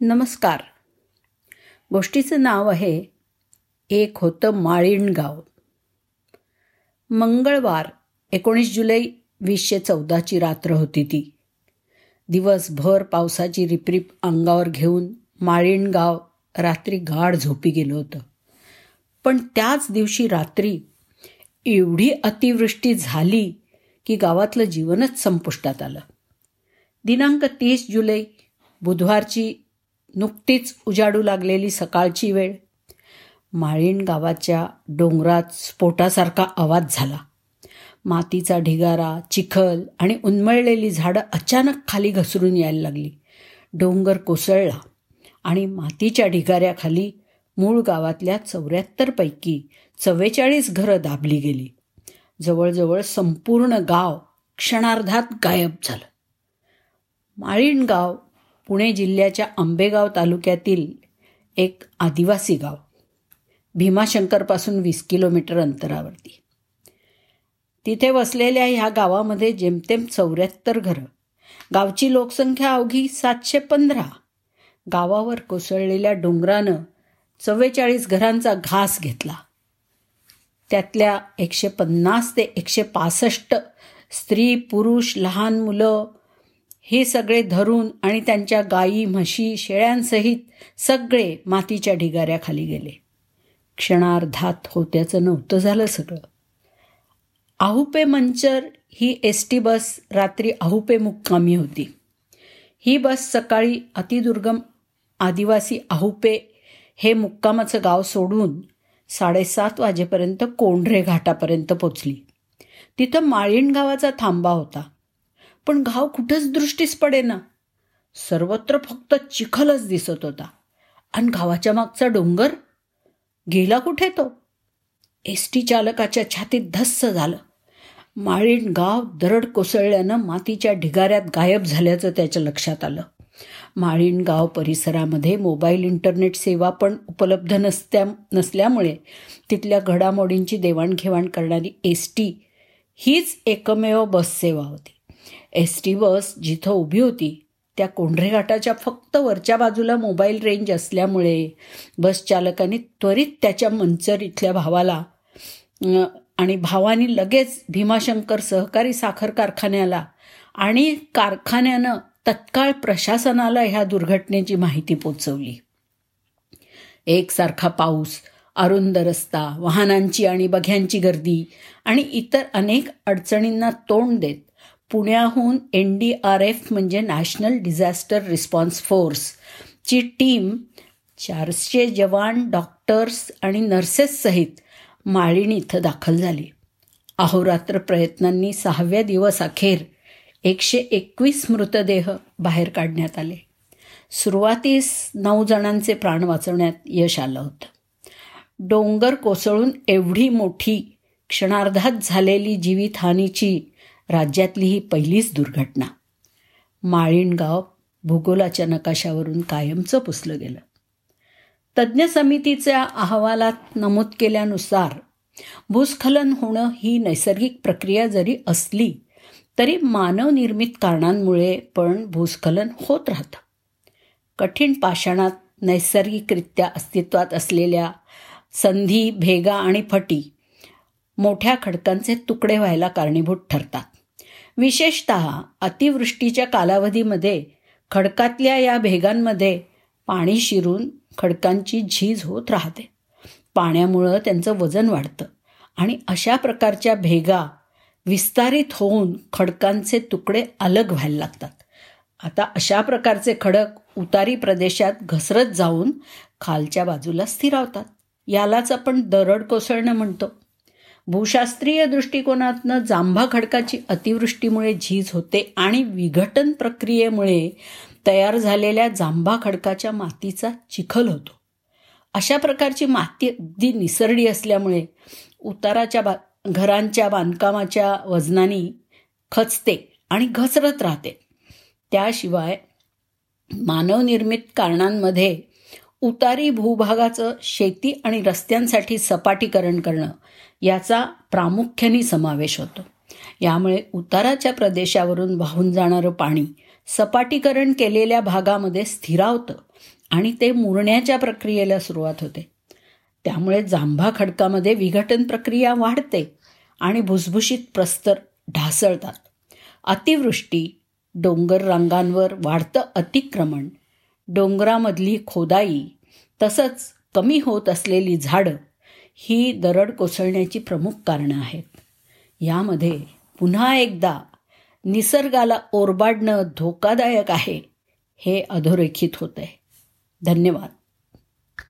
नमस्कार. गोष्टीचं नाव आहे एक होतं माळीण गाव मंगळवार एकोणीस जुलै वीसशे चौदाची रात्र होती ती. दिवसभर पावसाची रिपरिप अंगावर घेऊन माळीण गाव रात्री गाढ झोपी गेलं होतं. पण त्याच दिवशी रात्री एवढी अतिवृष्टी झाली की गावातलं जीवनच संपुष्टात आलं. दिनांक तीस जुलै बुधवारची नुकतीच उजाडू लागलेली सकाळची वेळ. माळीण गावाच्या डोंगरात स्फोटासारखा आवाज झाला. मातीचा ढिगारा चिखल आणि उन्मळलेली झाडं अचानक खाली घसरून यायला लागली. डोंगर कोसळला आणि मातीच्या ढिगाऱ्याखाली मूळ गावातल्या चौऱ्याहत्तरपैकी चव्वेचाळीस घरं दाबली गेली. जवळजवळ संपूर्ण गाव क्षणार्धात गायब झालं. माळीण गाव पुणे जिल्ह्याच्या आंबेगाव तालुक्यातील एक आदिवासी गाव. भीमाशंकरपासून वीस किलोमीटर अंतरावरती. तिथे वसलेल्या ह्या गावामध्ये जेमतेम चौऱ्याहत्तर घरं गावची लोकसंख्या अवघी सातशे पंधरा. गावावर कोसळलेल्या डोंगरानं चव्वेचाळीस घरांचा घास घेतला. त्यातल्या एकशे पन्नास ते एकशे पासष्ट स्त्री पुरुष लहान मुलं हे सगळे धरून आणि त्यांच्या गायी म्हशी शेळ्यांसहित सगळे मातीच्या ढिगाऱ्याखाली गेले. क्षणार्धात होत्याचं नव्हतं झालं सगळं. आहुपे मंचर ही एस टी बस रात्री आहुपे मुक्कामी होती. ही बस सकाळी अतिदुर्गम आदिवासी आहुपे हे मुक्कामाचं गाव सोडून साडेसात वाजेपर्यंत कोंढरे घाटापर्यंत पोचली. तिथं माळीण गावाचा थांबा होता. पण घाव कुठंच दृष्टीस पडेना. सर्वत्र फक्त चिखलच दिसत होता. आणि घावाच्या मागचा डोंगर? गेला कुठे तो? एस टी चालकाच्या छातीत धस्स झालं. माळीण गाव दरड कोसळल्यानं मातीच्या ढिगाऱ्यात गायब झाल्याचं त्याच्या लक्षात आलं. माळीण गाव परिसरामध्ये मोबाईल इंटरनेट सेवा पण उपलब्ध नसत्या नसल्यामुळे तिथल्या घडामोडींची देवाणघेवाण करणारी एस टी हीच एकमेव बस सेवा होती. एस टी बस जिथं उभी होती त्या कोंढरे घाटाच्या फक्त वरच्या बाजूला मोबाईल रेंज असल्यामुळे बस चालकाने त्वरित त्याच्या मंचर इथल्या भावाला आणि भावानी लगेच भीमाशंकर सहकारी साखर कारखान्याला आणि कारखान्यानं तत्काळ प्रशासनाला ह्या दुर्घटनेची माहिती पोचवली. एकसारखा पाऊस अरुंद रस्ता वाहनांची आणि बघ्यांची गर्दी आणि इतर अनेक अडचणींना तोंड देत पुण्याहून एन डी आर एफ म्हणजे नॅशनल डिझास्टर रिस्पॉन्स फोर्स ची टीम चारशे जवान डॉक्टर्स आणि नर्सेससहित माळीण इथं दाखल झाली. अहोरात्र प्रयत्नांनी सहाव्या दिवस अखेर एकशे एकवीस मृतदेह बाहेर काढण्यात आले. सुरुवातीस नऊ जणांचे प्राण वाचवण्यात यश आलं होतं. डोंगर कोसळून एवढी मोठी क्षणार्धात झालेली जीवितहानीची राज्यातली ही पहिलीच दुर्घटना. माळीणगाव भूगोलाच्या नकाशावरून कायमचं पुसलं गेलं. तज्ज्ञ समितीच्या अहवालात नमूद केल्यानुसार भूस्खलन होणं ही नैसर्गिक प्रक्रिया जरी असली तरी मानवनिर्मित कारणांमुळे पण भूस्खलन होत राहतं. कठीण पाषाणात नैसर्गिकरित्या अस्तित्वात असलेल्या संधी भेगा आणि फटी मोठ्या खडकांचे तुकडे व्हायला कारणीभूत ठरतात. विशेषत अतिवृष्टीच्या कालावधीमध्ये खडकातल्या या भेगांमध्ये पाणी शिरून खडकांची झीज होत राहते. पाण्यामुळं त्यांचं वजन वाढतं आणि अशा प्रकारच्या भेगा विस्तारित होऊन खडकांचे तुकडे अलग व्हायला लागतात. आता अशा प्रकारचे खडक उतारी प्रदेशात घसरत जाऊन खालच्या बाजूला स्थिरावतात. यालाच आपण दरड कोसळणं म्हणतो. भूशास्त्रीय दृष्टिकोनातनं जांभा खडकाची अतिवृष्टीमुळे झीज होते आणि विघटन प्रक्रियेमुळे तयार झालेल्या जांभा खडकाच्या मातीचा चिखल होतो. अशा प्रकारची माती अगदी निसरडी असल्यामुळे उताराच्या बा घरांच्या बांधकामाच्या वजनानी खचते आणि घसरत राहते. त्याशिवाय मानवनिर्मित कारणांमध्ये उतारी भूभागाचं शेती आणि रस्त्यांसाठी सपाटीकरण करणं याचा प्रामुख्याने समावेश होतो. यामुळे उताराच्या प्रदेशावरून वाहून जाणारं पाणी सपाटीकरण केलेल्या भागामध्ये स्थिरावतं आणि ते मुरण्याच्या प्रक्रियेला सुरुवात होते. त्यामुळे जांभा खडकामध्ये विघटन प्रक्रिया वाढते आणि भुसभुशीत प्रस्तर ढासळतात. अतिवृष्टी डोंगर रांगांवर वाढतं अतिक्रमण डोंगरामधली खोदाई तसंच कमी होत असलेली झाडं ही दरड कोसळण्याची प्रमुख कारणं आहेत. यामध्ये पुन्हा एकदा निसर्गाला ओरबाडणं धोकादायक आहे हे अधोरेखित होत आहे धन्यवाद.